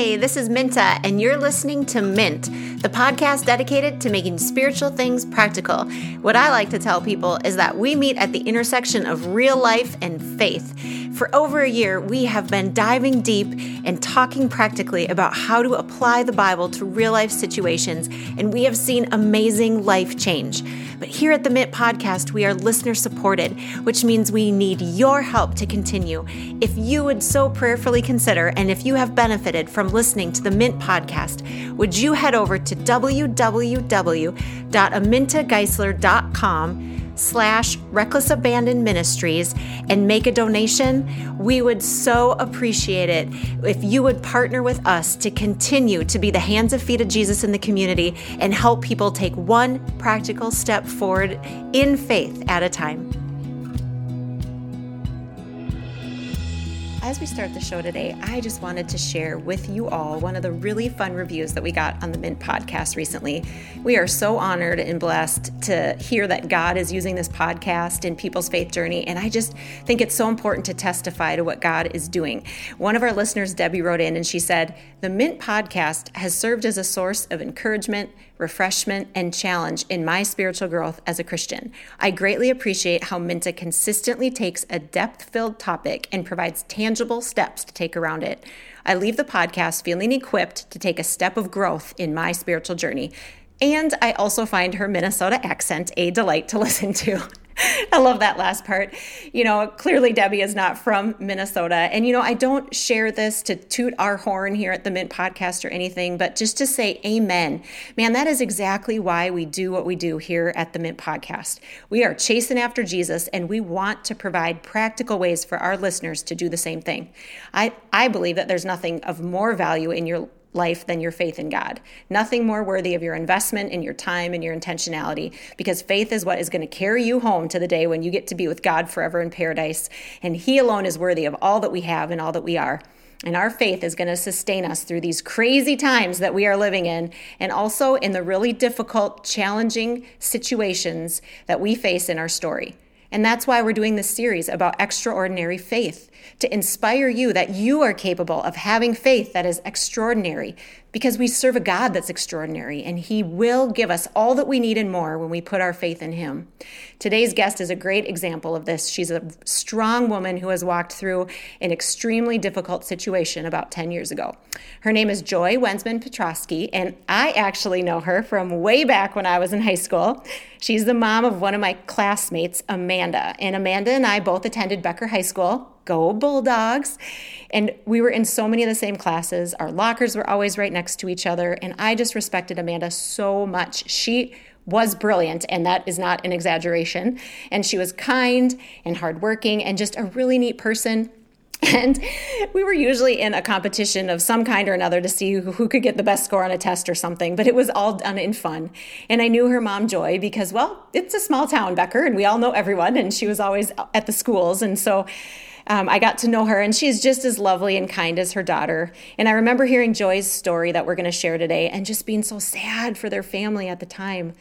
Hey, this is Minta, and you're listening to Mint, the podcast dedicated to making spiritual things practical. What I like to tell people is that we meet at the intersection of real life and faith. For over a year, we have been diving deep and talking practically about how to apply the Bible to real life situations, and we have seen amazing life change. But here at the Mint Podcast, we are listener supported, which means we need your help to continue. If you would so prayerfully consider, and if you have benefited from listening to the Mint Podcast, would you head over to www.amintageisler.com slash reckless abandon ministries and make a donation we would so appreciate it if you would partner with us to continue to be the hands and feet of jesus in the community and help people take one practical step forward in faith at a time As we start the show today, I just wanted to share with you all one of the really fun reviews that we got on the Mint podcast recently. We are so honored and blessed to hear that God is using this podcast in people's faith journey, and I just think it's so important to testify to what God is doing. One of our listeners, Debbie, wrote in and she said, The Mint podcast has served as a source of encouragement refreshment, and challenge in my spiritual growth as a Christian. I greatly appreciate how Minta consistently takes a depth filled topic and provides tangible steps to take around it. I leave the podcast feeling equipped to take a step of growth in my spiritual journey. And I also find her Minnesota accent a delight to listen to. I love that last part. You know, clearly Debbie is not from Minnesota. And, you know, I don't share this to toot our horn here at the Mint podcast or anything, but just to say amen. Man, that is exactly why we do what we do here at the Mint podcast. We are chasing after Jesus and we want to provide practical ways for our listeners to do the same thing. I, I believe that there's nothing of more value in your life than your faith in God. Nothing more worthy of your investment in your time and your intentionality because faith is what is going to carry you home to the day when you get to be with God forever in paradise. And He alone is worthy of all that we have and all that we are. And our faith is going to sustain us through these crazy times that we are living in, and also in the really difficult, challenging situations that we face in our story. And that's why we're doing this series about extraordinary faith to inspire you that you are capable of having faith that is extraordinary because we serve a God that's extraordinary and He will give us all that we need and more when we put our faith in Him. Today's guest is a great example of this. She's a strong woman who has walked through an extremely difficult situation about 10 years ago. Her name is Joy Wensman Petrosky, and I actually know her from way back when I was in high school. She's the mom of one of my classmates, Amanda. And Amanda and I both attended Becker High School Go Bulldogs. And we were in so many of the same classes. Our lockers were always right next to each other. And I just respected Amanda so much. She was brilliant, and that is not an exaggeration. And she was kind and hardworking and just a really neat person. And we were usually in a competition of some kind or another to see who, could get the best score on a test or something, but it was all done in fun. And I knew her mom, Joy, because, well, it's a small town, Becker, and we all know everyone, and she was always at the schools. And so um, I got to know her, and she's just as lovely and kind as her daughter. And I remember hearing Joy's story that we're going to share today and just being so sad for their family at the time.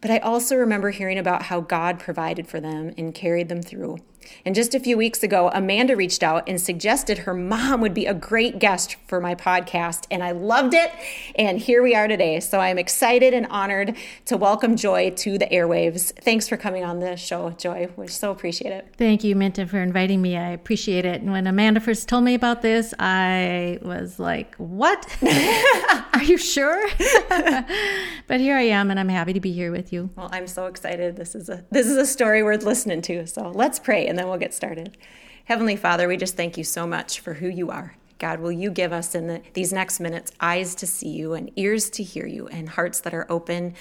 But I also remember hearing about how God provided for them and carried them through. And just a few weeks ago, Amanda reached out and suggested her mom would be a great guest for my podcast. And I loved it. And here we are today. So I'm excited and honored to welcome Joy to the airwaves. Thanks for coming on the show, Joy. We so appreciate it. Thank you, Minta, for inviting me. I appreciate it. And when Amanda first told me about this, I was like, what? are you sure? but here I am, and I'm happy to be here with you. Well, I'm so excited. This is a this is a story worth listening to. So let's pray and then we'll get started. Heavenly Father, we just thank you so much for who you are. God, will you give us in the, these next minutes eyes to see you and ears to hear you and hearts that are open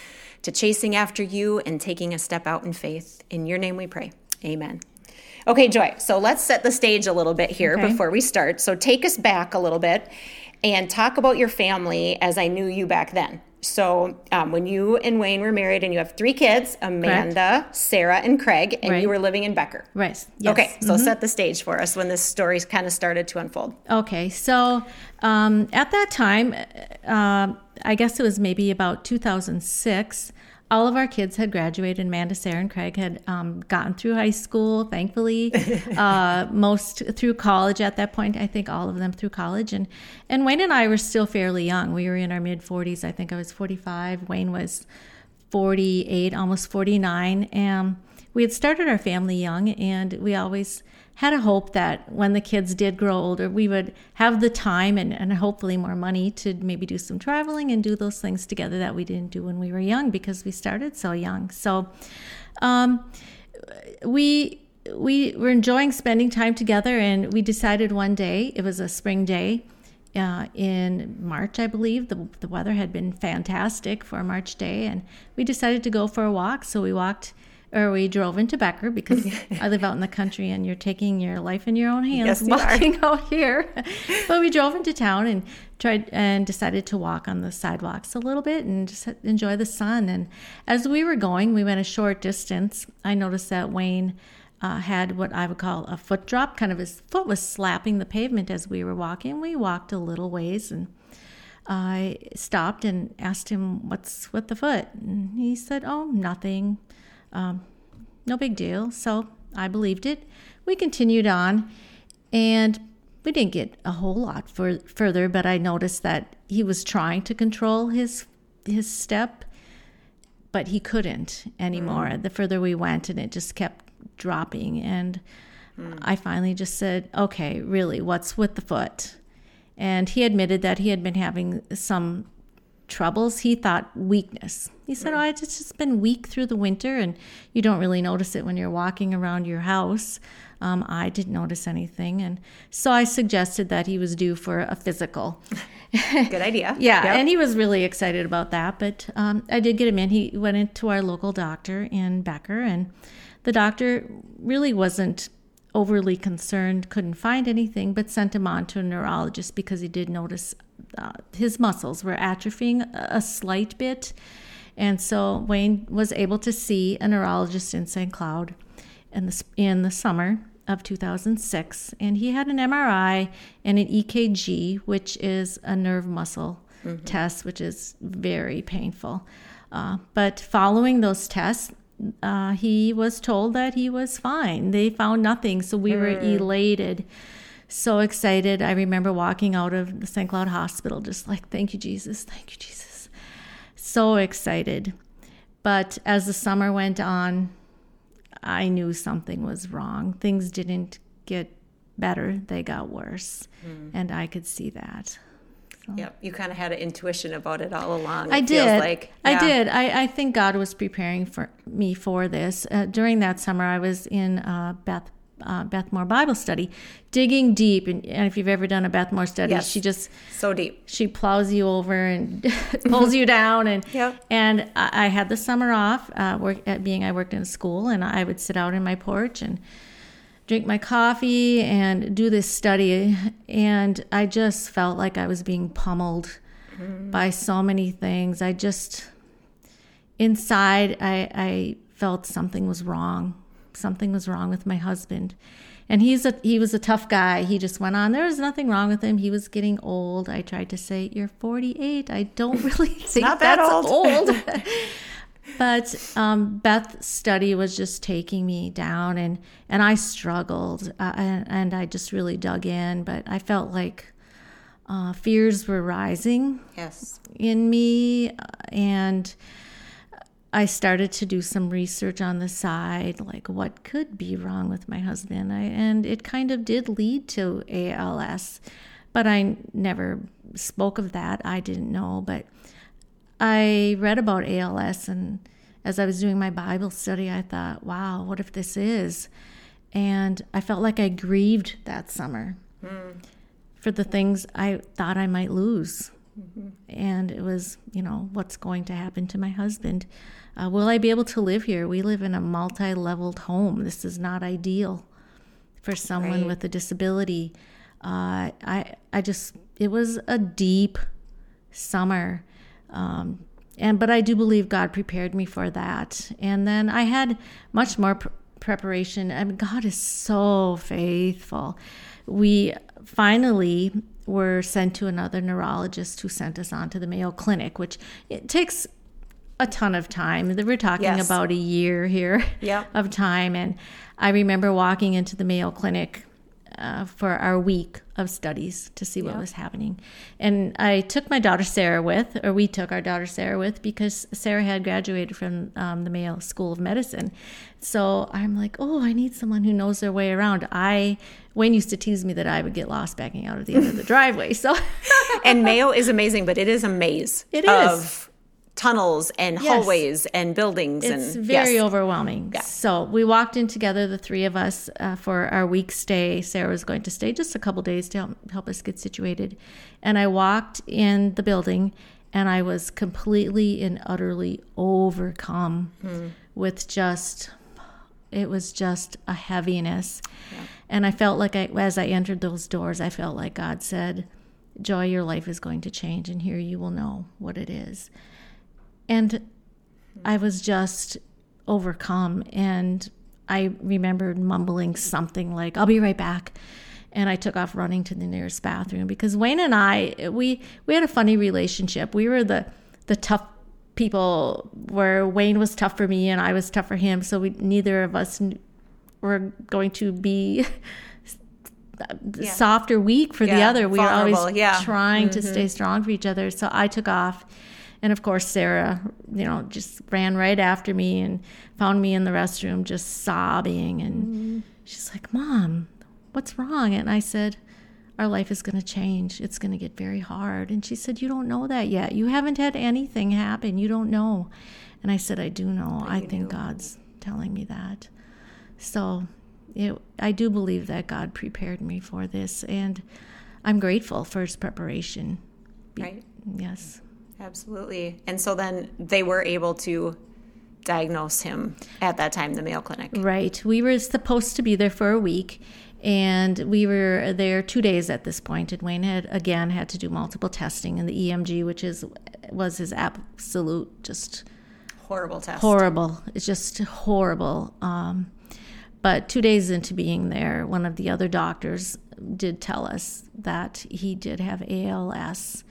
to chasing after you and taking a step out in faith? In your name we pray. Amen. Okay, Joy, so let's set the stage a little bit here okay. before we start. So take us back a little bit and talk about your family as I knew you back then. So um, when you and Wayne were married and you have three kids, Amanda, Correct. Sarah, and Craig, and right. you were living in Becker. Right. Yes. Okay. So mm-hmm. set the stage for us when this story kind of started to unfold. Okay. So um, at that time, uh, I guess it was maybe about 2006. All of our kids had graduated. Amanda, Sarah, and Craig had um, gotten through high school, thankfully. uh, most through college at that point. I think all of them through college. And and Wayne and I were still fairly young. We were in our mid 40s. I think I was 45. Wayne was 48, almost 49. And we had started our family young, and we always had a hope that when the kids did grow older, we would have the time and, and hopefully more money to maybe do some traveling and do those things together that we didn't do when we were young because we started so young. So um, we we were enjoying spending time together, and we decided one day it was a spring day. Uh, in March, I believe the the weather had been fantastic for March day, and we decided to go for a walk. So we walked or we drove into Becker because I live out in the country and you're taking your life in your own hands Yes, walking out here. but we drove into town and tried and decided to walk on the sidewalks a little bit and just enjoy the sun. And as we were going, we went a short distance. I noticed that Wayne uh, had what I would call a foot drop, kind of his foot was slapping the pavement as we were walking. We walked a little ways and I stopped and asked him, What's with the foot? And he said, Oh, nothing. Um, no big deal. So I believed it. We continued on and we didn't get a whole lot for, further, but I noticed that he was trying to control his his step, but he couldn't anymore. The further we went, and it just kept dropping. And I finally just said, "Okay, really, what's with the foot?" And he admitted that he had been having some troubles. He thought weakness. He said, "Oh, it's just been weak through the winter, and you don't really notice it when you're walking around your house." Um, I didn't notice anything, and so I suggested that he was due for a physical. Good idea. Yeah, Yep. and he was really excited about that. But um, I did get him in. He went into our local doctor in Becker, and the doctor really wasn't overly concerned, couldn't find anything, but sent him on to a neurologist because he did notice uh, his muscles were atrophying a, slight bit. And so Wayne was able to see a neurologist in St. Cloud in the, in the summer of 2006. And he had an MRI and an EKG, which is a nerve muscle test, which is very painful. Uh, but following those tests, uh, he was told that he was fine. They found nothing. So we were elated, so excited. I remember walking out of the St. Cloud Hospital, just like, thank you, Jesus. Thank you, Jesus. So excited. But as the summer went on, I knew something was wrong. Things didn't get better, they got worse. And I could see that. Yep. You kind of had an intuition about it all along. I It feels did. Like I did. I, I think God was preparing for me for this. Uh, during that summer, I was in uh, Beth uh, Beth Moore Bible study, digging deep. And, and if you've ever done a Beth Moore study, Yes. she just So deep. she plows you over and pulls you down. And Yep. and I, I had the summer off. Uh, work at being I worked in a school, and I would sit out in my porch and drink my coffee and do this study. And I just felt like I was being pummeled by so many things. I just inside I, I felt something was wrong. Something was wrong with my husband. And he's a he was a tough guy. He just went on. There was nothing wrong with him. He was getting old. I tried to say, You're 48. I don't really think not that that's old." old. but um, Beth's study was just taking me down, and and I struggled, uh, and, and I just really dug in. But I felt like uh, fears were rising Yes. in me, uh, and I started to do some research on the side, like what could be wrong with my husband. I, and it kind of did lead to ALS, but I never spoke of that. I didn't know, but I read about ALS, and as I was doing my Bible study, I thought, wow, what if this is? And I felt like I grieved that summer hmm. for the things I thought I might lose. And it was, you know, what's going to happen to my husband? Uh, will I be able to live here? We live in a multi leveled home. This is not ideal for someone Right. with a disability. Uh, I, I just, it was a deep summer. Um, and but I do believe God prepared me for that. And then I had much more pr- preparation. I mean, God is so faithful. We finally we were sent to another neurologist who sent us on to the Mayo Clinic, which it takes a ton of time. We're talking Yes. about a year here Yep. of time. And I remember walking into the Mayo Clinic uh, for our week of studies to see what was happening. And I took my daughter Sarah with, or we took our daughter Sarah with, because Sarah had graduated from um, the Mayo School of Medicine. So I'm like, oh, I need someone who knows their way around. I Wayne used to tease me that I would get lost backing out of the end of the driveway. So and Mayo is amazing, but it is a maze. It is. Tunnels and Yes. hallways and buildings. it's and very yes. overwhelming. So we walked in together, the three of us, uh, for our week stay. Sarah was going to stay just a couple days to help, help us get situated. And I walked in the building and I was completely and utterly overcome with just, it was just a heaviness. And I felt like I, as I entered those doors, I felt like God said, Joy, your life is going to change, and here you will know what it is. And I was just overcome. And I remembered mumbling something like, I'll be right back. And I took off running to the nearest bathroom because Wayne and I, we, we had a funny relationship. We were the, the tough people where Wayne was tough for me and I was tough for him. So we, neither of us were going to be soft or weak for the other. We were always yeah. trying to mm-hmm. stay strong for each other. So I took off. And of course, Sarah, you know, just ran right after me and found me in the restroom just sobbing. And mm-hmm. she's like, Mom, what's wrong? And I said, Our life is going to change. It's going to get very hard. And she said, You don't know that yet. You haven't had anything happen. You don't know. And I said, I do know. I think God's telling me that. So it, I do believe that God prepared me for this. And I'm grateful for his preparation. Right. Yes. Absolutely. And so then they were able to diagnose him at that time, the Mayo Clinic. Right. We were supposed to be there for a week, and we were there two days at this point. And Wayne had again had to do multiple testing and the EMG, which is was his absolute just Horrible test. horrible. It's just horrible. Um, but two days into being there, one of the other doctors did tell us that he did have ALS.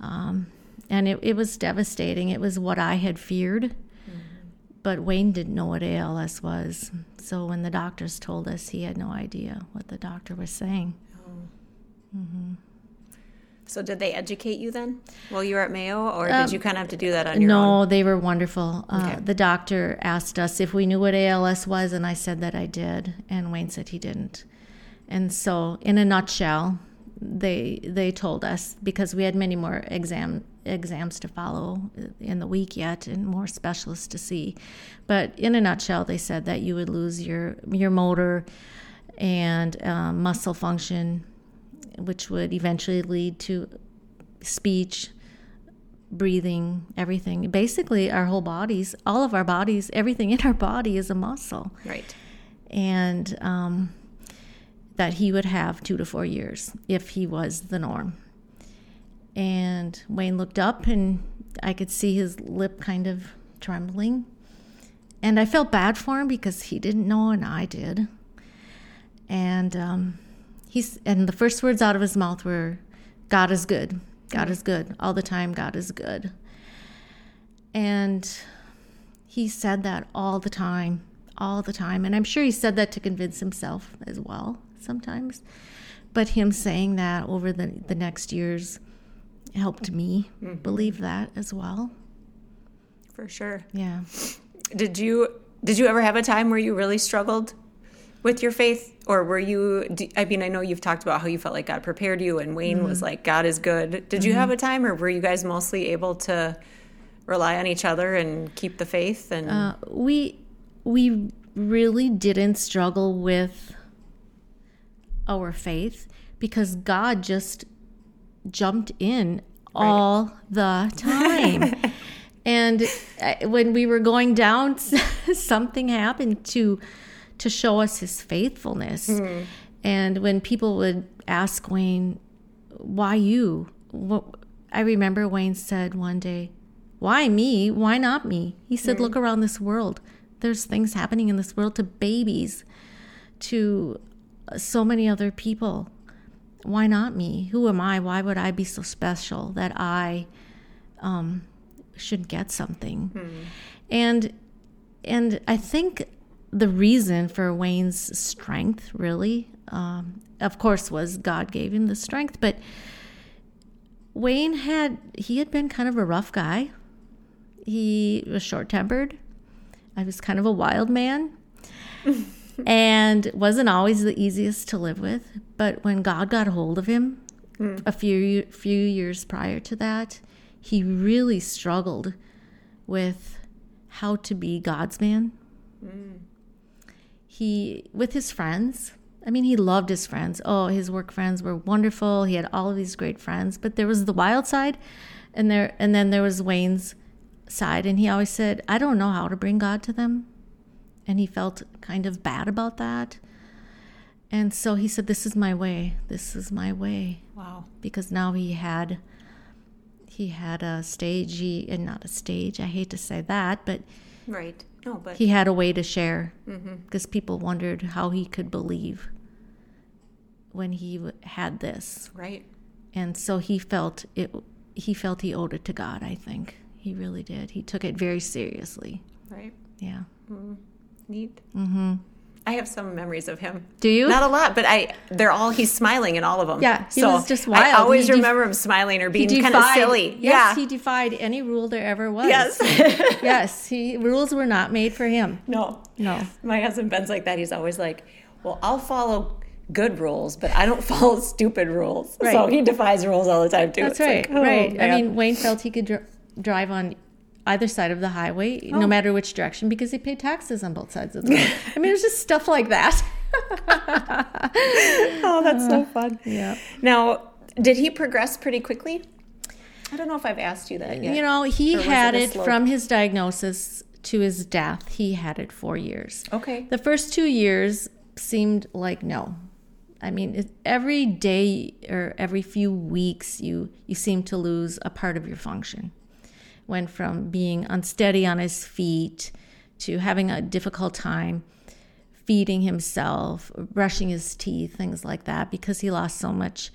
Um, and it, it was devastating. It was what I had feared. Mm-hmm. But Wayne didn't know what ALS was. So when the doctors told us, he had no idea what the doctor was saying. Oh. Mm-hmm. So did they educate you then while you were at Mayo, or did um, you kind of have to do that on your own? No, they were wonderful. Uh, The doctor asked us if we knew what ALS was, and I said that I did, and Wayne said he didn't. And so, in a nutshell, they they told us because we had many more exam exams to follow in the week yet, and more specialists to see. But in a nutshell, they said that you would lose your your motor and um, muscle function, which would eventually lead to speech, breathing, everything. Basically, our whole bodies, all of our bodies, everything in our body is a muscle. Right. And um, that he would have two to four years if he was the norm. And Wayne looked up, and I could see his lip kind of trembling. And I felt bad for him because he didn't know, and I did. And um, he's and the first words out of his mouth were, "God is good. God is good all the time. God is good." And he said that all the time, all the time. And I'm sure he said that to convince himself as well sometimes. But him saying that over the, the next years helped me mm-hmm. believe that as well. For sure. Yeah. Did you did you ever have a time where you really struggled with your faith, or were you? I mean, I know you've talked about how you felt like God prepared you, and Wayne was mm-hmm. like, "God is good." Did you mm-hmm. have a time, or were you guys mostly able to rely on each other and keep the faith? And Uh, we we really didn't struggle with our faith because God just jumped in all the time. and uh, when we were going down, something happened to to show us His faithfulness. And when people would ask Wayne, "Why you?" What, I remember Wayne said one day, why me? Why not me? He said, Look around this world. There's things happening in this world to babies, to so many other people. Why not me? Who am I? Why would I be so special that I um, should get something. And and I think the reason for Wayne's strength, really, um, of course, was God gave him the strength. But Wayne had he had been kind of a rough guy. He was short tempered. I was kind of a wild man. and wasn't always the easiest to live with. But when God got a hold of him mm. a few few years prior to that, he really struggled with how to be God's man. Mm. He with his friends. I mean, he loved his friends. Oh, his work friends were wonderful. He had all of these great friends, but there was the wild side, and there and then there was Wayne's side, and he always said, "I don't know how to bring God to them." And he felt kind of bad about that. And so he said, "This is my way. This is my way." Wow. because now he had he had a stage he, and not a stage i hate to say that but Right. No, but he had a way to share mm-hmm. because people wondered how he could believe when he had this right. and so he felt it he felt he owed it to god i think he really did he took it very seriously Right. yeah mm-hmm. Neat. Mm-hmm. I have some memories of him. do you Not a lot, but I they're all he's smiling in all of them. Yeah, he so was just wild. I always He def- remember him smiling or being kind of silly. yes, yeah. he defied any rule there ever was yes. yes he rules were not made for him no. no My husband Ben's like that. He's always like, "Well, I'll follow good rules, but I don't follow stupid rules." So he defies rules all the time too. That's It's right, like, oh, right. I mean, Wayne felt he could dr- drive on either side of the highway, Oh. no matter which direction, because he paid taxes on both sides of the road. I mean, it was just stuff like that. oh, that's so fun. Yeah. Now, did he progress pretty quickly? I don't know if I've asked you that yet. You know, he had it it from his diagnosis to his death. He had it four years. okay. The first two years seemed like no. I mean, every day or every few weeks, you you seem to lose a part of your function. Went from being unsteady on his feet to having a difficult time feeding himself, brushing his teeth, things like that, because he lost so much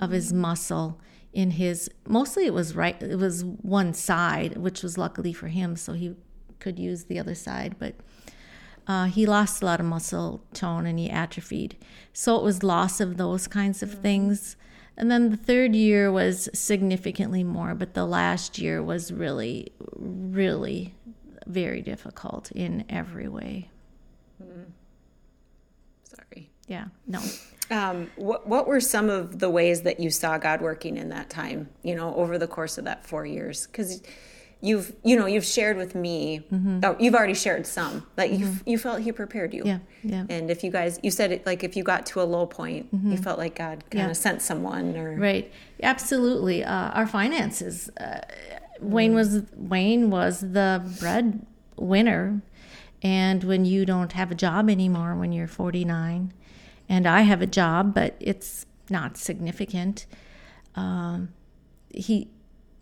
of his muscle in his. Mostly, it was right. It was one side, which was luckily for him, so he could use the other side, but uh, he lost a lot of muscle tone and he atrophied. So it was loss of those kinds of things. And then the third year was significantly more, but the last year was really, really very difficult in every way. Mm. Sorry. Yeah, no. Um, what what were some of the ways that you saw God working in that time? You know, over the course of that four years, because you've you know you've shared with me. Oh, you've already shared some that you you felt He prepared you. Yeah, yeah. And if you guys, you said it like if you got to a low point, you felt like God kind of Yeah. sent someone or Right. Absolutely. Uh, our finances. Uh, Wayne was Wayne was the bread winner, and when you don't have a job anymore when you're 49, and I have a job, but it's not significant. Um, he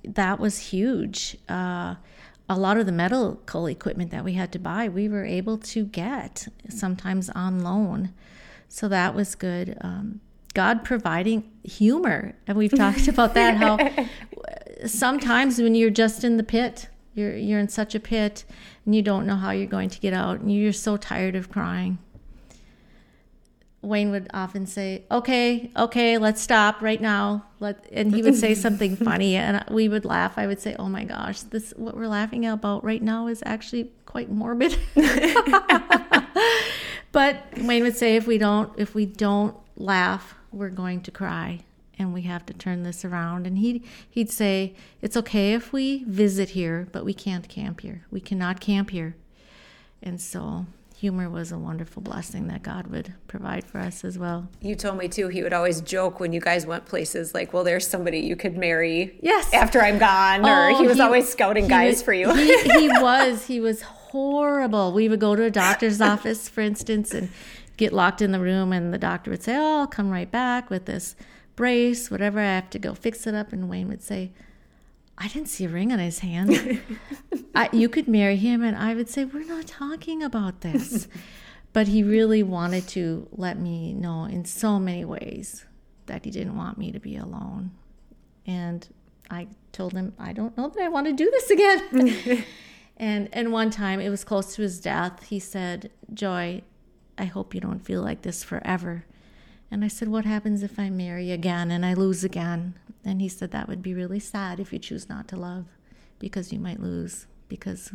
that was huge. Uh, a lot of the medical equipment that we had to buy, we were able to get sometimes on loan. So that was good. Um, God providing humor, and we've talked about that. How sometimes when you're just in the pit, you're you're in such a pit, and you don't know how you're going to get out, and you're so tired of crying. Wayne would often say, "Okay, okay, let's stop right now." Let and he would say something funny, and we would laugh. I would say, "Oh my gosh, this what we're laughing about right now is actually quite morbid." but Wayne would say, "If we don't, if we don't laugh, we're going to cry, and we have to turn this around." And he he'd say, "It's okay if we visit here, but we can't camp here. We cannot camp here." And so humor was a wonderful blessing that God would provide for us as well. You told me too. He would always joke when you guys went places like, "Well, there's somebody you could marry." Yes. After I'm gone, or Oh, he was always scouting guys was- for you. he, he was. He was horrible. We would go to a doctor's office, for instance, and get locked in the room, and the doctor would say, "Oh, I'll come right back with this brace, whatever. I have to go fix it up." And Wayne would say, "I didn't see a ring on his hand. I, you could marry him." And I would say, "We're not talking about this." but he really wanted to let me know in so many ways that he didn't want me to be alone. And I told him, I don't know that I want to do this again. and and one time it was close to his death, he said, Joy, I hope you don't feel like this forever. And I said, What happens if I marry again and I lose again? And he said, That would be really sad if you choose not to love because you might lose, because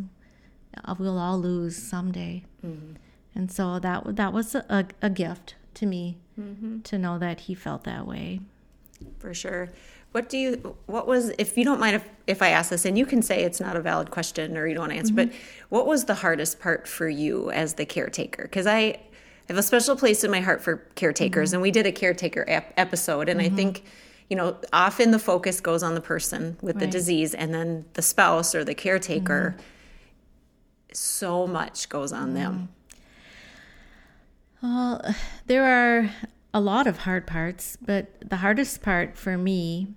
we'll all lose someday. Mm-hmm. And so that, that was a, a gift to me mm-hmm. to know that he felt that way. For sure. What do you, what was, if you don't mind if, if I ask this, and you can say it's not a valid question or you don't want to answer, mm-hmm. but what was the hardest part for you as the caretaker? Because I, have a special place in my heart for caretakers, mm-hmm. and we did a caretaker ep- episode, and mm-hmm. I think you know often the focus goes on the person with right. the disease, and then the spouse or the caretaker. Mm-hmm. So much goes on them. Mm-hmm. Well, there are a lot of hard parts, but the hardest part for me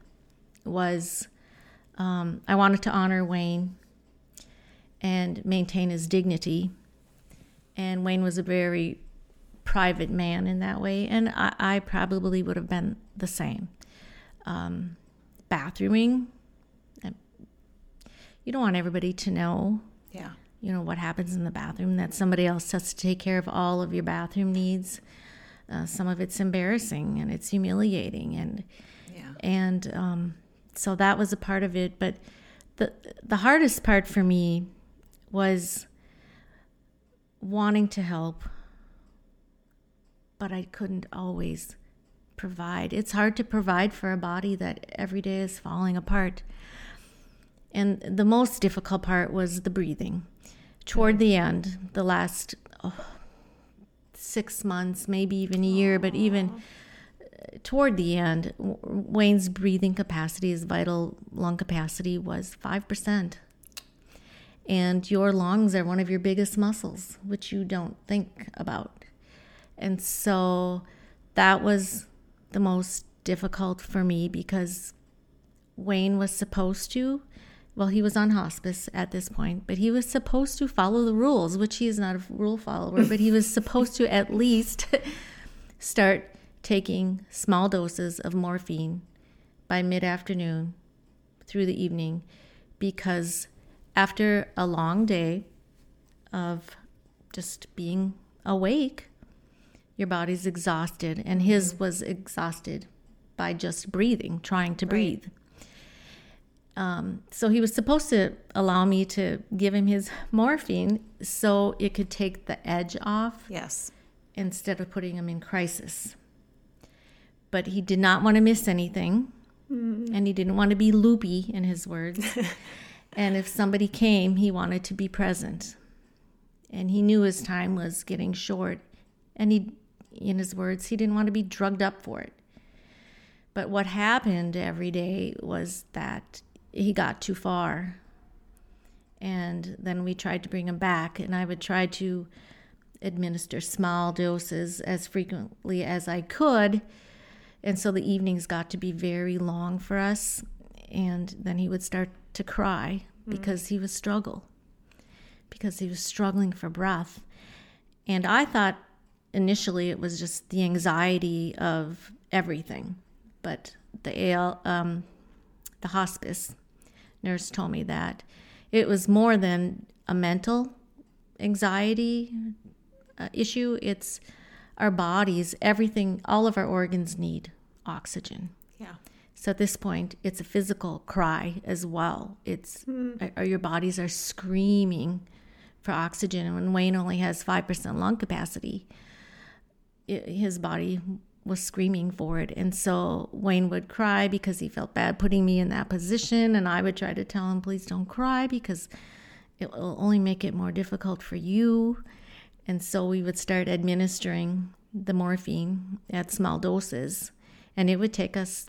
was um, I wanted to honor Wayne and maintain his dignity. And Wayne was a very private man in that way, and I, I probably would have been the same. Um, bathrooming, you don't want everybody to know. Yeah. You know what happens in the bathroom. That somebody else has to take care of all of your bathroom needs. Uh, some of it's embarrassing and it's humiliating, and yeah. and um, so that was a part of it. But the the hardest part for me was wanting to help but I couldn't always provide. It's hard to provide for a body that every day is falling apart. And the most difficult part was the breathing. Toward the end, the last oh, six months, maybe even a year, Aww. but even uh, toward the end, Wayne's breathing capacity, his vital lung capacity, was 5%. And your lungs are one of your biggest muscles, which you don't think about. And so that was the most difficult for me because Wayne was supposed to, well, he was on hospice at this point, but he was supposed to follow the rules, which he is not a rule follower, but he was supposed to at least start taking small doses of morphine by mid afternoon through the evening because after a long day of just being awake, your body's exhausted, and his mm-hmm. was exhausted by just breathing, trying to breathe. Um, so he was supposed to allow me to give him his morphine so it could take the edge off. Yes. Instead of putting him in crisis. But he did not want to miss anything. Mm. And he didn't want to be loopy, in his words. and if somebody came, he wanted to be present. And he knew his time was getting short. And he in his words, he didn't want to be drugged up for it. But what happened every day was that he got too far. And then we tried to bring him back, and I would try to administer small doses as frequently as I could. And so the evenings got to be very long for us. And then he would start to cry mm-hmm. because he was struggle, because he was struggling for breath. And I thought initially it was just the anxiety of everything. But the AL, um, the hospice nurse told me that it was more than a mental anxiety uh, issue. It's our bodies, everything, all of our organs need oxygen. Yeah. So at this point, it's a physical cry as well. It's mm. your bodies are screaming for oxygen, and when Wayne only has five percent lung capacity, it, his body was screaming for it. And so Wayne would cry because he felt bad putting me in that position. And I would try to tell him, please don't cry because it will only make it more difficult for you. And so we would start administering the morphine at small doses. And it would take us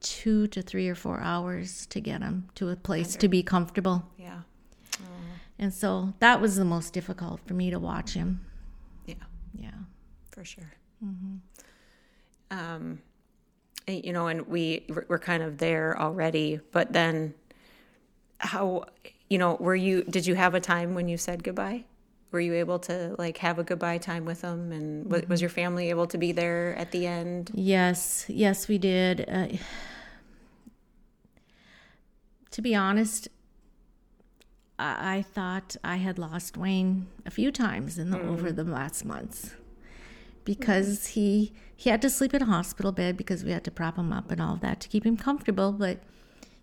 two to three or four hours to get him to a place to be comfortable. Yeah. And so that was the most difficult for me to watch him. Yeah. Yeah for sure. Mm-hmm. Um, you know, and we we're kind of there already, but then how, you know, were you? Did you have a time when you said goodbye? Were you able to like have a goodbye time with them, and mm-hmm. was your family able to be there at the end? Yes, yes, we did. Uh, to be honest, I, I thought I had lost Wayne a few times in the over the last months because he he had to sleep in a hospital bed because we had to prop him up and all of that to keep him comfortable, but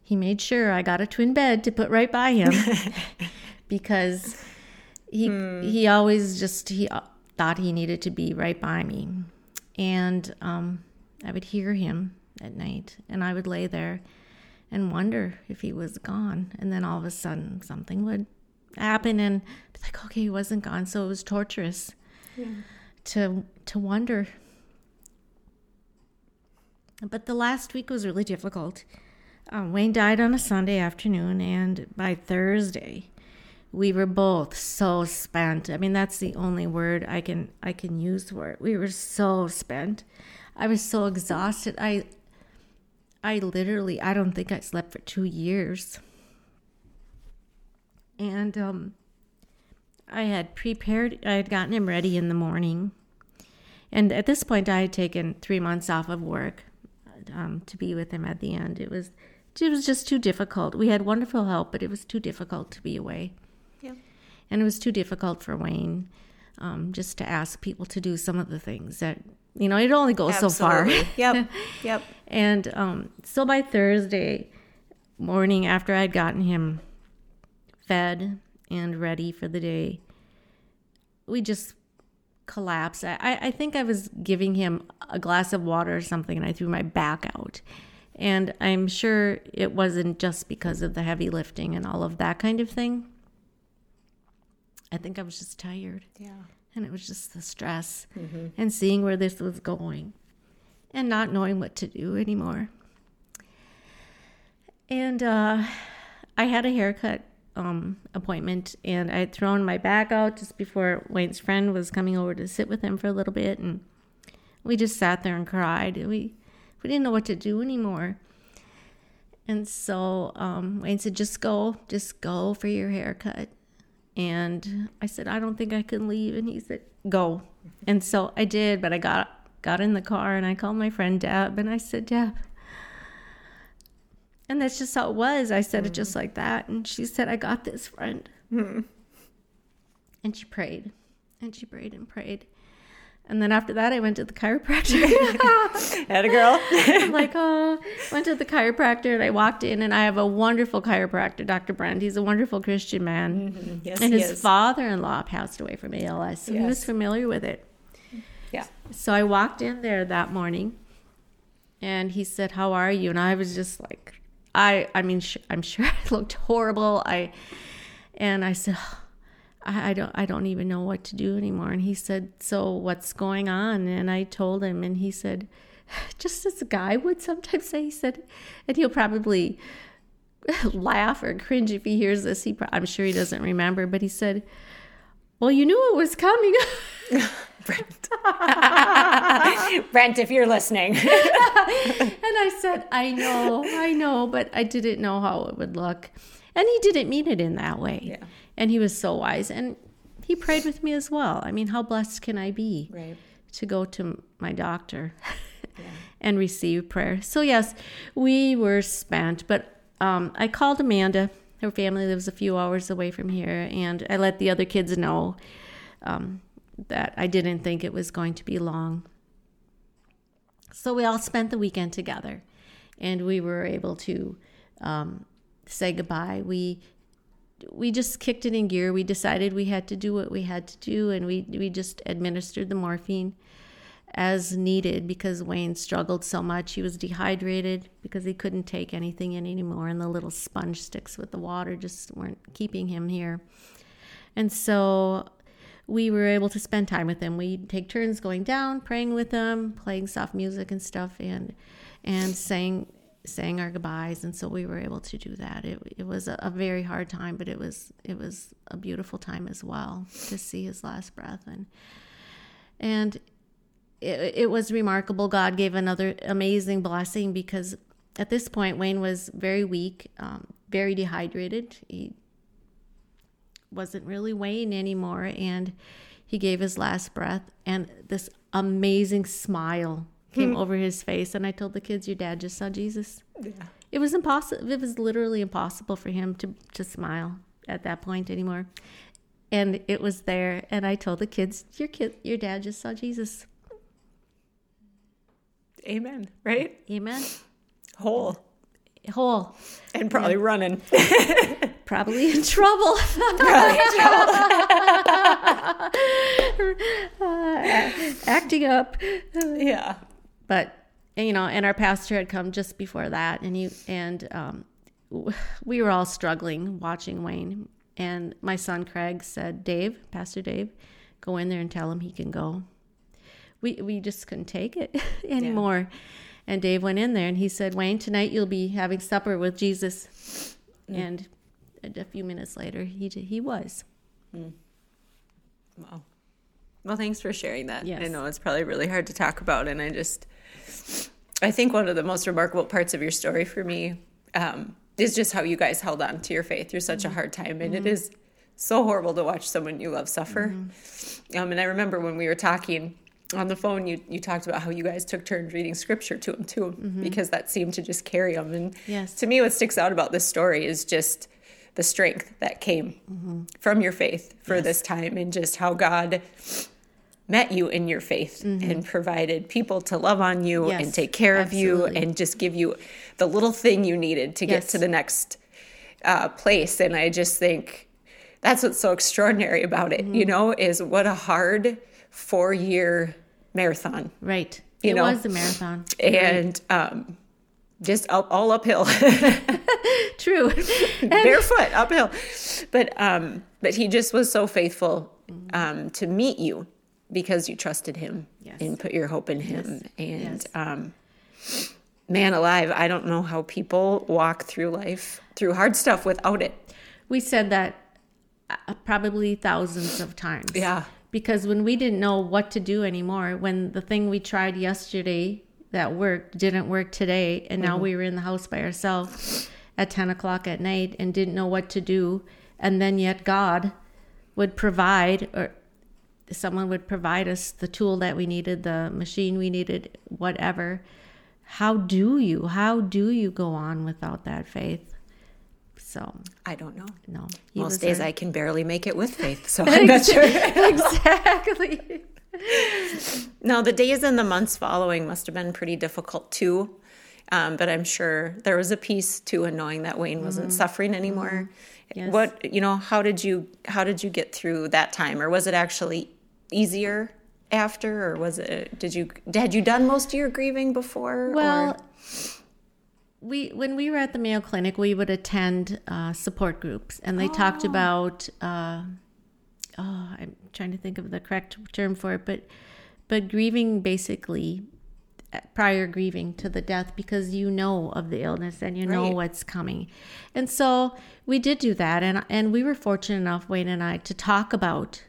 he made sure I got a twin bed to put right by him because he he always just he uh, thought he needed to be right by me, and um, I would hear him at night, and I would lay there and wonder if he was gone, and then all of a sudden something would happen, and be like, okay, he wasn't gone, so it was torturous to to wonder. But the last week was really difficult. Um, Wayne died on a Sunday afternoon, and by Thursday, we were both so spent. I mean, that's the only word I can I can use for it. We were so spent. I was so exhausted. I I literally I don't think I slept for two years. And um, I had prepared. I had gotten him ready in the morning, and at this point, I had taken three months off of work um, to be with him at the end. It was it was just too difficult. We had wonderful help, but it was too difficult to be away. Yep. And it was too difficult for Wayne um, just to ask people to do some of the things that, you know, it only goes so far. Yep. Yep. And um, so by Thursday morning, after I'd gotten him fed and ready for the day, we just collapsed. I, I think I was giving him a glass of water or something, and I threw my back out. And I'm sure it wasn't just because of the heavy lifting and all of that kind of thing. I think I was just tired. Yeah. And it was just the stress and seeing where this was going and not knowing what to do anymore. And uh, I had a haircut um, appointment and I had thrown my back out just before Wayne's friend was coming over to sit with him for a little bit. And we just sat there and cried. We, we didn't know what to do anymore. And so um, Wayne said, just go, just go for your haircut. And I said, I don't think I can leave. And he said, go. And so I did, but I got got in the car and I called my friend Deb and I said, Deb. And that's just how it was. I said it just mm. like that. And she said, I got this, friend. Hmm. And she prayed and she prayed and prayed. And then after that, I went to the chiropractor. Had a girl. I'm like, oh, went to the chiropractor and I walked in and I have a wonderful chiropractor, Dr. Brand. He's a wonderful Christian man. Mm-hmm. yes, and his father-in-law passed away from ALS, so he was familiar with it. Yeah. So I walked in there that morning, and he said, "How are you?" And I was just like, "I, I mean, sh- I'm sure I looked horrible." I, and I said, I, "I don't, I don't even know what to do anymore." And he said, "So what's going on?" And I told him, and he said, "Just as a guy would sometimes say," he said, and he'll probably laugh or cringe if he hears this. He, pro- I'm sure he doesn't remember, but he said, "Well, you knew it was coming." Brent. If you're listening. And I said, I know, I know, but I didn't know how it would look. And he didn't mean it in that way. Yeah. And he was so wise. And he prayed with me as well. I mean, how blessed can I be right. to go to my doctor and receive prayer? So, yes, we were spent, but um, I called Amanda. Her family lives a few hours away from here. And I let the other kids know um, that I didn't think it was going to be long. So we all spent the weekend together, and we were able to um, say goodbye. We we just kicked it in gear. We decided we had to do what we had to do, and we we just administered the morphine as needed because Wayne struggled so much. He was dehydrated because he couldn't take anything in anymore, and the little sponge sticks with the water just weren't keeping him here. And so we were able to spend time with him. We'd take turns going down, praying with him, playing soft music and stuff, and and saying saying our goodbyes. And so we were able to do that. It, it was a, a very hard time, but it was it was a beautiful time as well to see his last breath and and it, it was remarkable. God gave another amazing blessing because at this point Wayne was very weak, um, very dehydrated. He wasn't really weighing anymore, and he gave his last breath, and this amazing smile came hmm. over his face. And I told the kids, "Your dad just saw Jesus." Yeah. it was impossible. It was literally impossible for him to to smile at that point anymore. And it was there, and I told the kids, "Your kid, your dad just saw Jesus." Amen. Right? Amen. Whole Whole, and probably running. probably in trouble. probably in trouble. Uh, acting up. yeah. but you know and our pastor had come just before that and you and um, we were all struggling watching wayne and my son craig said dave pastor dave go in there and tell him he can go we we just couldn't take it anymore and dave went in there and he said wayne tonight you'll be having supper with jesus and a, few minutes later he he was hmm. Wow. Well, thanks for sharing that. Yes. I know it's probably really hard to talk about, and I just, I think one of the most remarkable parts of your story for me um, is just how you guys held on to your faith through such a mm-hmm. hard time, and it mm-hmm. is so horrible to watch someone you love suffer. Mm-hmm. Um, and I remember when we were talking on the phone, you you talked about how you guys took turns reading scripture to him too, because that seemed to just carry him. And Yes. to me, what sticks out about this story is just the strength that came from your faith for this time, and just how God met you in your faith and provided people to love on you Yes, and take care of you and just give you the little thing you needed to get to the next uh, place. And I just think that's what's so extraordinary about it, Mm-hmm. you know, is what a hard four year marathon. right. You it know, was a marathon. And um, just up, all uphill, true barefoot uphill. But um, but he just was so faithful um, to meet you because you trusted him Yes. and put your hope in him. And Yes. um, man alive, I don't know how people walk through life through hard stuff without it. We said that uh, probably thousands of times. Yeah. Because when we didn't know what to do anymore, when the thing we tried yesterday that worked didn't work today, and now mm-hmm. we were in the house by ourselves at 10 o'clock at night and didn't know what to do, and then yet God would provide, or someone would provide us the tool that we needed, the machine we needed, whatever. How do you? How do you go on without that faith? So, I don't know. no. Most days our- I can barely make it with faith, so I'm not sure. exactly. No, the days and the months following must have been pretty difficult too. Um, but I'm sure there was a piece too in knowing that Wayne wasn't suffering anymore. Yes. What you know, how did you how did you get through that time, or was it actually easier after, or was it did you had you done most of your grieving before? Well, or? we when we were at the Mayo Clinic, we would attend uh, support groups, and they talked about. Uh, oh, I'm trying to think of the correct term for it, but but grieving basically uh, prior grieving to the death because you know of the illness and you know Right. what's coming. And so we did do that and and we were fortunate enough Wayne and I to talk about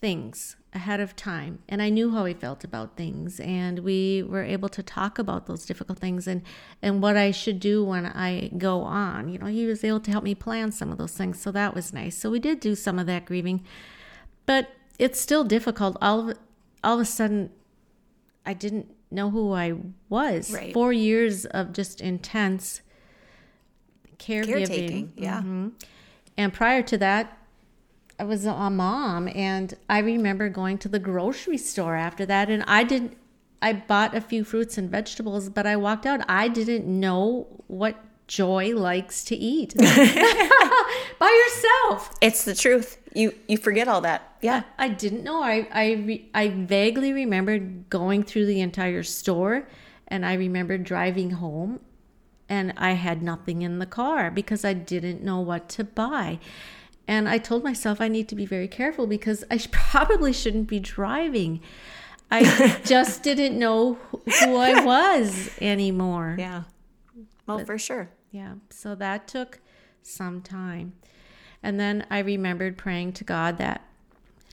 things ahead of time and I knew how he felt about things and we were able to talk about those difficult things and and what I should do when I go on. You know he was able to help me plan some of those things so that was nice. So we did do some of that grieving but it's still difficult. All of all of a sudden I didn't know who I was. Right. 4 years of just intense caregiving. Caretaking, yeah. Mm-hmm. and prior to that, I was a mom, and I remember going to the grocery store after that, and I didn't. I bought a few fruits and vegetables, but I walked out. I didn't know what Joy likes to eat by yourself. It's the truth. You you forget all that. Yeah. I didn't know. I I re, I vaguely remembered going through the entire store, and I remember driving home, and I had nothing in the car because I didn't know what to buy. And I told myself I need to be very careful because I probably shouldn't be driving. I just didn't know who I was anymore. Yeah. Well, for sure. Yeah. So that took some time. And then I remembered praying to God that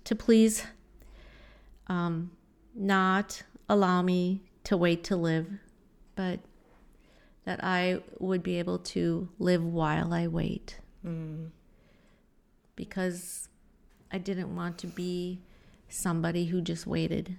to please um, not allow me to wait to live, but that I would be able to live while I wait. Because I didn't want to be somebody who just waited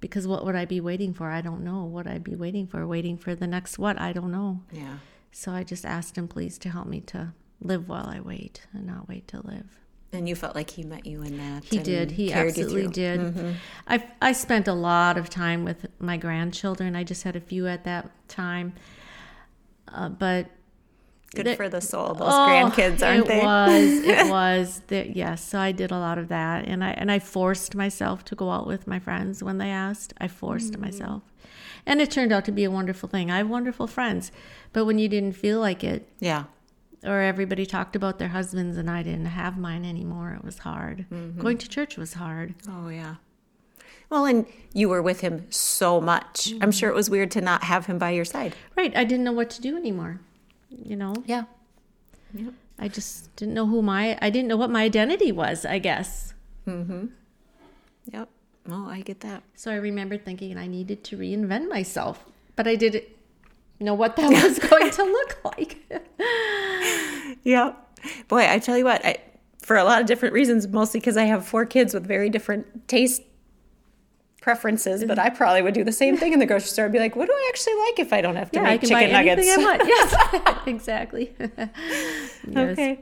because what would I be waiting for? I don't know what I'd be waiting for. Waiting for the next what? I don't know. Yeah. So I just asked him, please, to help me to live while I wait and not wait to live. And you felt like he met you in that. He did. He absolutely did. I I spent a lot of time with my grandchildren. I just had a few at that time, uh, but Good the- for the soul. Those Oh, grandkids, aren't it they? It was. It was. The, yes. So I did a lot of that, and I and I forced myself to go out with my friends when they asked. I forced Mm. myself, and it turned out to be a wonderful thing. I have wonderful friends, but when you didn't feel like it, yeah. or everybody talked about their husbands and I didn't have mine anymore, it was hard. Mm-hmm. Going to church was hard. Oh, yeah. Well, and you were with him so much. I'm sure it was weird to not have him by your side. Right. I didn't know what to do anymore. You know, Yeah. Yep. I just didn't know who my I didn't know what my identity was. I guess. Mm-hmm. Yep. Oh, I get that. So I remember thinking I needed to reinvent myself, but I didn't know what that was going to look like. Yeah. Boy, I tell you what, I, for a lot of different reasons, mostly because I have four kids with very different taste preferences, but I probably would do the same thing in the grocery store. I'd be like, what do I actually like if I don't have to yeah, make chicken nuggets? I want. Yes, exactly. yes. Okay.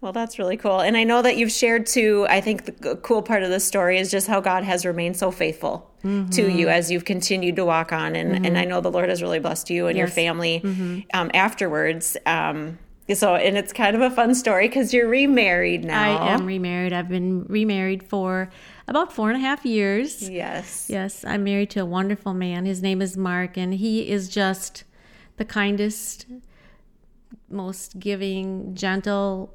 Well, that's really cool. And I know that you've shared too, I think the cool part of the story is just how God has remained so faithful to you as you've continued to walk on. And, and I know the Lord has really blessed you and your Yes. family um, afterwards. Um, so, and it's kind of a fun story because you're remarried now. I am remarried. I've been remarried for about four and a half years. Yes. Yes, I'm married to a wonderful man. His name is Mark, and he is just the kindest, most giving, gentle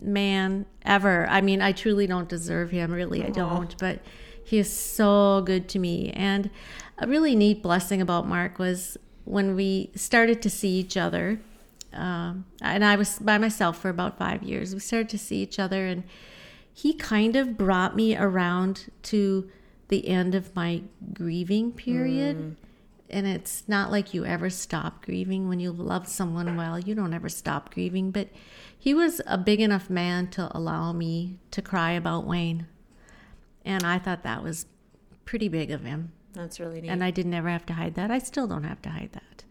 man ever. I mean, I truly don't deserve him, really, I don't, but he is so good to me. And a really neat blessing about Mark was when we started to see each other. Um, and I was by myself for about five years. We started to see each other, and he kind of brought me around to the end of my grieving period. Mm. And it's not like you ever stop grieving when you love someone well. You don't ever stop grieving. But he was a big enough man to allow me to cry about Wayne. And I thought that was pretty big of him. That's really neat. And I didn't ever have to hide that. I still don't have to hide that.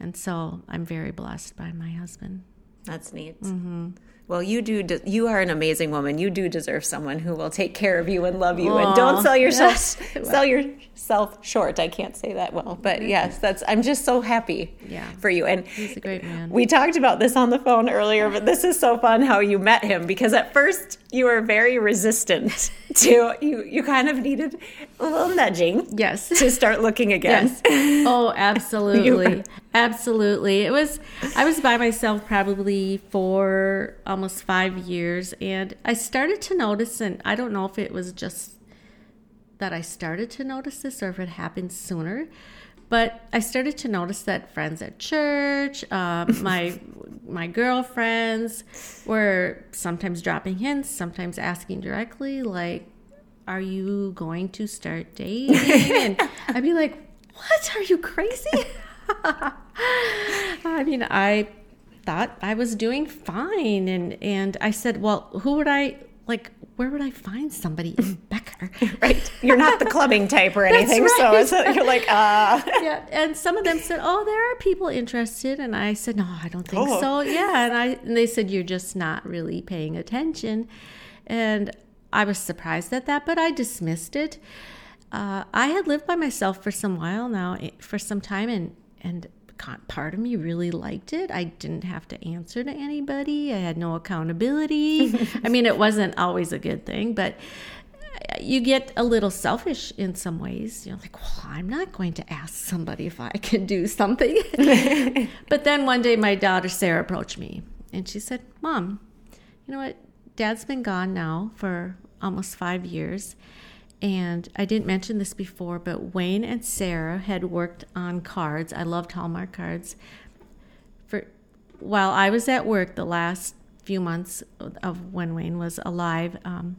And so I'm very blessed by my husband. That's neat. Mm-hmm. Well, you do. De- you are an amazing woman. You do deserve someone who will take care of you and love you, and don't sell yourself sell yourself short. I can't say that well, but yes, that's. I'm just so happy Yeah. for you. And He's a great man. we talked about this on the phone earlier, but this is so fun how you met him because at first you were very resistant to you. You kind of needed a little nudging Yes. to start looking again. Yes. Oh, absolutely. Absolutely. It was I was by myself probably for almost 5 years and I started to notice and I don't know if it was just that I started to notice this or if it happened sooner. But I started to notice that friends at church, uh, my my girlfriends, were sometimes dropping hints, sometimes asking directly, like, "Are you going to start dating?" and I'd be like, "What? Are you crazy?" I mean, I thought I was doing fine, and and I said, "Well, who would I like? Where would I find somebody in Becker?" Right? You're not the clubbing type or anything, so right. it's, you're like, uh yeah, and some of them said, "Oh, there are people interested," and I said, "No, I don't think Oh. so." Yeah, and I and they said, "You're just not really paying attention," and I was surprised at that, but I dismissed it. Uh, I had lived by myself for some while now, eh, for some time, and and part of me really liked it. I didn't have to answer to anybody. I had no accountability. I mean, it wasn't always a good thing, but uh, you get a little selfish in some ways. You're like, well, I'm not going to ask somebody if I can do something. but then one day, my daughter Sarah approached me and she said, Mom, you know what? Dad's been gone now for almost five years. And I didn't mention this before, but Wayne and Sarah had worked on cards. I loved Hallmark cards. For while I was at work the last few months of when Wayne was alive, um,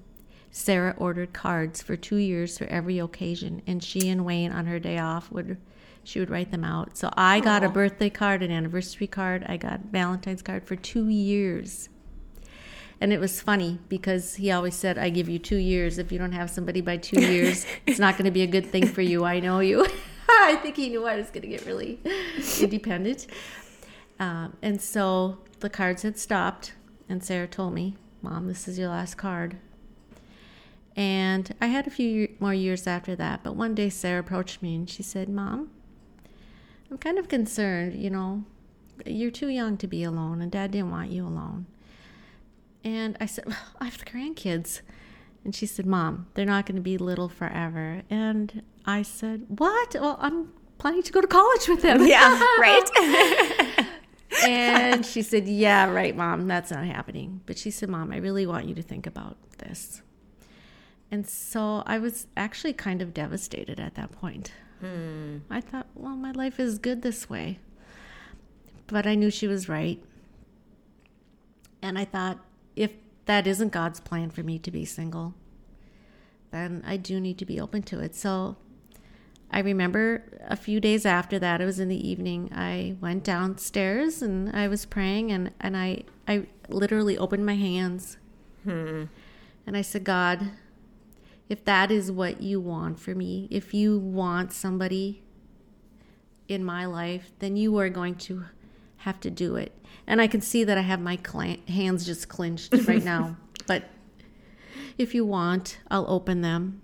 Sarah ordered cards for two years for every occasion, and she and Wayne on her day off would she would write them out. So I got a birthday card, an anniversary card, I got Valentine's card for two years. And it was funny because he always said, I give you two years. If you don't have somebody by two years, it's not going to be a good thing for you. I know you. I think he knew I was going to get really independent. Um, and so the cards had stopped, and Sarah told me, Mom, this is your last card. And I had a few more years after that, but one day Sarah approached me and she said, Mom, I'm kind of concerned, you know, you're too young to be alone, and Dad didn't want you alone. And I said, well, I have the grandkids. And she said, Mom, they're not going to be little forever. And I said, What? Well, I'm planning to go to college with them. Yeah, right? and she said, Yeah, right, Mom, that's not happening. But she said, Mom, I really want you to think about this. And so I was actually kind of devastated at that point. Hmm. I thought, well, my life is good this way. But I knew she was right. And I thought, if that isn't God's plan for me to be single, then I do need to be open to it. So I remember a few days after that, it was in the evening, I went downstairs and I was praying and, and I, I literally opened my hands. Hmm. And I said, God, if that is what you want for me, if you want somebody in my life, then you are going to have to do it. And I can see that I have my cl- hands just clenched right now. But if you want, I'll open them.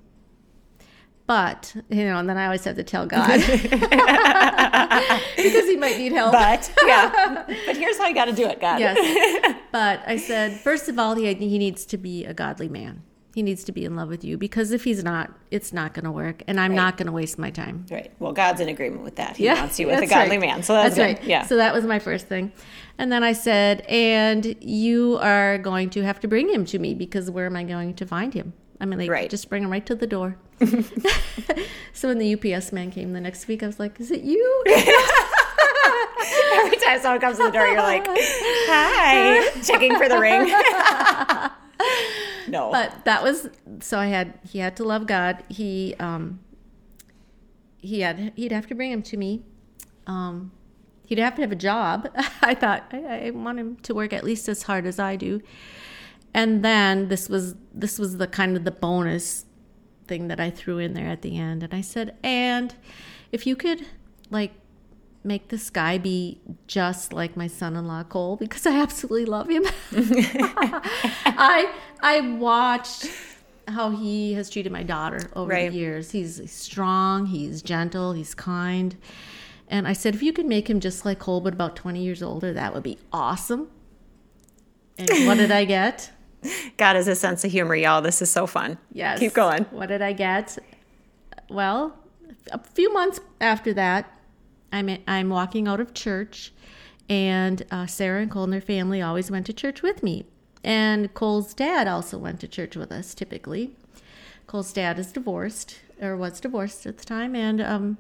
But, you know, and then I always have to tell God because he might need help. But, yeah. But here's how you got to do it, God. Yes. But I said, first of all, he, he needs to be a godly man. He needs to be in love with you because if he's not, it's not going to work, and I'm right. not going to waste my time. Right. Well, God's in agreement with that. He yeah, wants you with a godly right. man, so that's, that's right. Yeah. So that was my first thing, and then I said, "And you are going to have to bring him to me because where am I going to find him? I mean, like, right. just bring him right to the door." so when the UPS man came the next week, I was like, "Is it you?" Every time someone comes to the door, you're like, "Hi," checking for the ring no. But that was so I had he had to love God. He um he had he'd have to bring him to me. Um he'd have to have a job. I thought I, I want him to work at least as hard as I do. And then this was this was the kind of the bonus thing that I threw in there at the end. And I said, and if you could like make this guy be just like my son-in-law Cole because I absolutely love him. I I watched how he has treated my daughter over right. the years. He's strong, he's gentle, he's kind. And I said, if you could make him just like Cole, but about 20 years older, that would be awesome. And what did I get? God has a sense of humor, y'all. This is so fun. Yes. Keep going. What did I get? Well, a few months after that, I'm I'm walking out of church, and uh, Sarah and Cole and their family always went to church with me, and Cole's dad also went to church with us typically. Cole's dad is divorced or was divorced at the time, and um,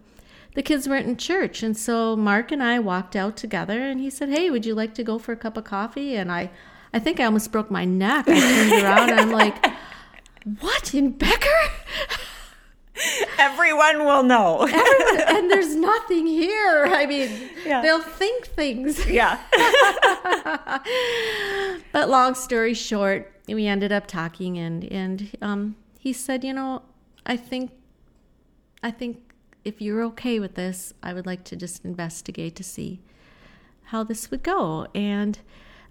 the kids weren't in church, and so Mark and I walked out together, and he said, "Hey, would you like to go for a cup of coffee?" And I, I think I almost broke my neck. I turned around, and I'm like, "What in Becker?" Everyone will know. Everyone, and there's nothing here. I mean, yeah. they'll think things. Yeah. but long story short, we ended up talking, and and um, he said, you know, I think, I think if you're okay with this, I would like to just investigate to see how this would go. And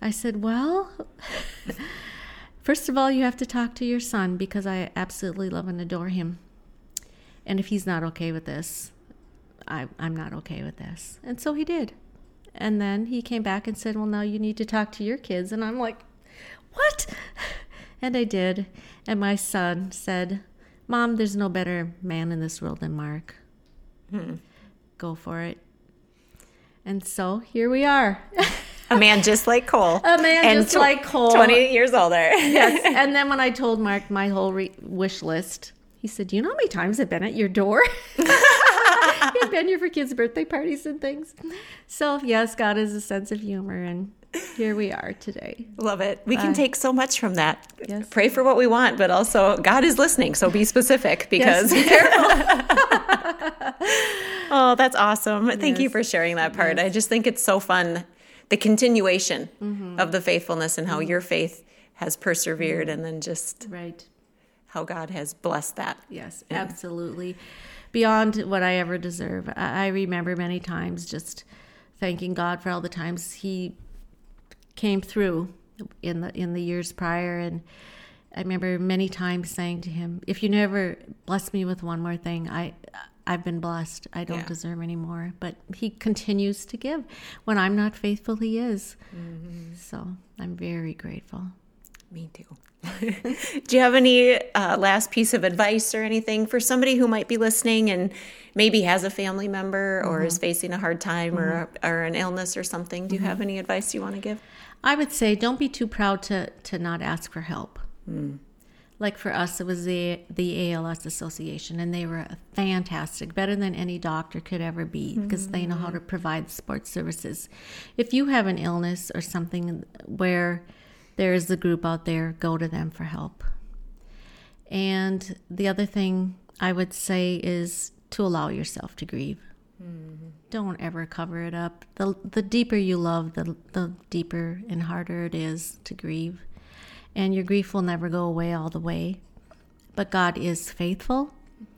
I said, well. First of all, you have to talk to your son because I absolutely love and adore him. And if he's not okay with this, I, I'm not okay with this. And so he did. And then he came back and said, Well, now you need to talk to your kids. And I'm like, What? And I did. And my son said, Mom, there's no better man in this world than Mark. Hmm. Go for it. And so here we are. a man just like Cole. A man and just tw- like Cole. 28 years older. yes. And then when I told Mark my whole re- wish list, he said, Do you know how many times I've been at your door? I've been here for kids' birthday parties and things. So, yes, God has a sense of humor, and here we are today. Love it. We can take so much from that. Yes. Pray for what we want, but also God is listening, so be specific because. Yes, oh, that's awesome. Yes. Thank you for sharing that part. I just think it's so fun the continuation mm-hmm. of the faithfulness and how mm-hmm. your faith has persevered and then just Right. How God has blessed that. Yes, absolutely. Beyond what I ever deserve. I, remember many times just thanking God for all the times He came through in the in the years prior, and I remember many times saying to Him, "If you never bless me with one more thing, I." I've been blessed. I don't Yeah. deserve any more. But he continues to give. When I'm not faithful, he is. Mm-hmm. So I'm very grateful. Me too. Do you have any uh, last piece of advice or anything for somebody who might be listening and maybe has a family member or is mm-hmm. facing a hard time or, mm-hmm. or an illness or something? Do you mm-hmm. have any advice you want to give? I would say don't be too proud to to not ask for help. Hmm. Like for us, it was the the ALS Association, and they were fantastic, better than any doctor could ever be, because they know how to provide sports services. If you have an illness or something where there is a group out there, go to them for help. And the other thing I would say is to allow yourself to grieve. Mm-hmm. Don't ever cover it up. The the deeper you love, the the deeper and harder it is to grieve. And your grief will never go away all the way. But God is faithful.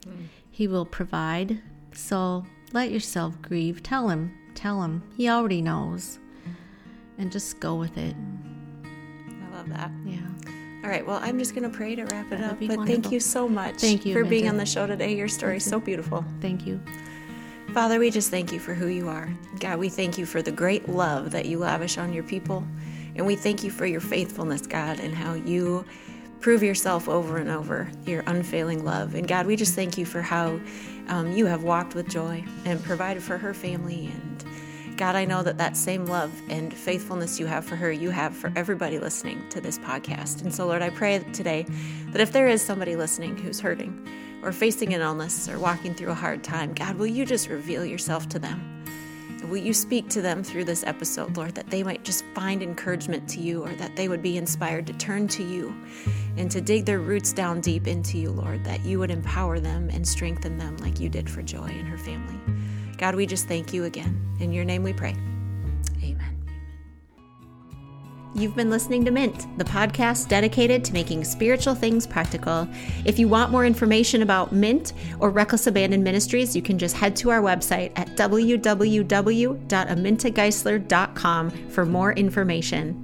Mm-hmm. He will provide. So let yourself grieve. Tell him. Tell him. He already knows. And just go with it. Love that. Yeah. All right. Well, I'm just going to pray to wrap it That up. But thank you so much Thank you, for being on the show today. Your story is so beautiful. Thank you. Father, we just thank you for who you are. God, we thank you for the great love that you lavish on your people. And we thank you for your faithfulness, God, and how you prove yourself over and over, your unfailing love. And God, we just thank you for how um, you have walked with Joy and provided for her family. And God, I know that that same love and faithfulness you have for her, you have for everybody listening to this podcast. And so, Lord, I pray today that if there is somebody listening who's hurting or facing an illness or walking through a hard time, God, will you just reveal yourself to them? Will you speak to them through this episode, Lord, that they might just find encouragement to you or that they would be inspired to turn to you and to dig their roots down deep into you, Lord, that you would empower them and strengthen them like you did for Joy and her family. God, we just thank you again. In your name we pray. Amen. You've been listening to Mint, the podcast dedicated to making spiritual things practical. If you want more information about Mint or Reckless Abandoned Ministries, you can just head to our website at www.amintageisler.com for more information.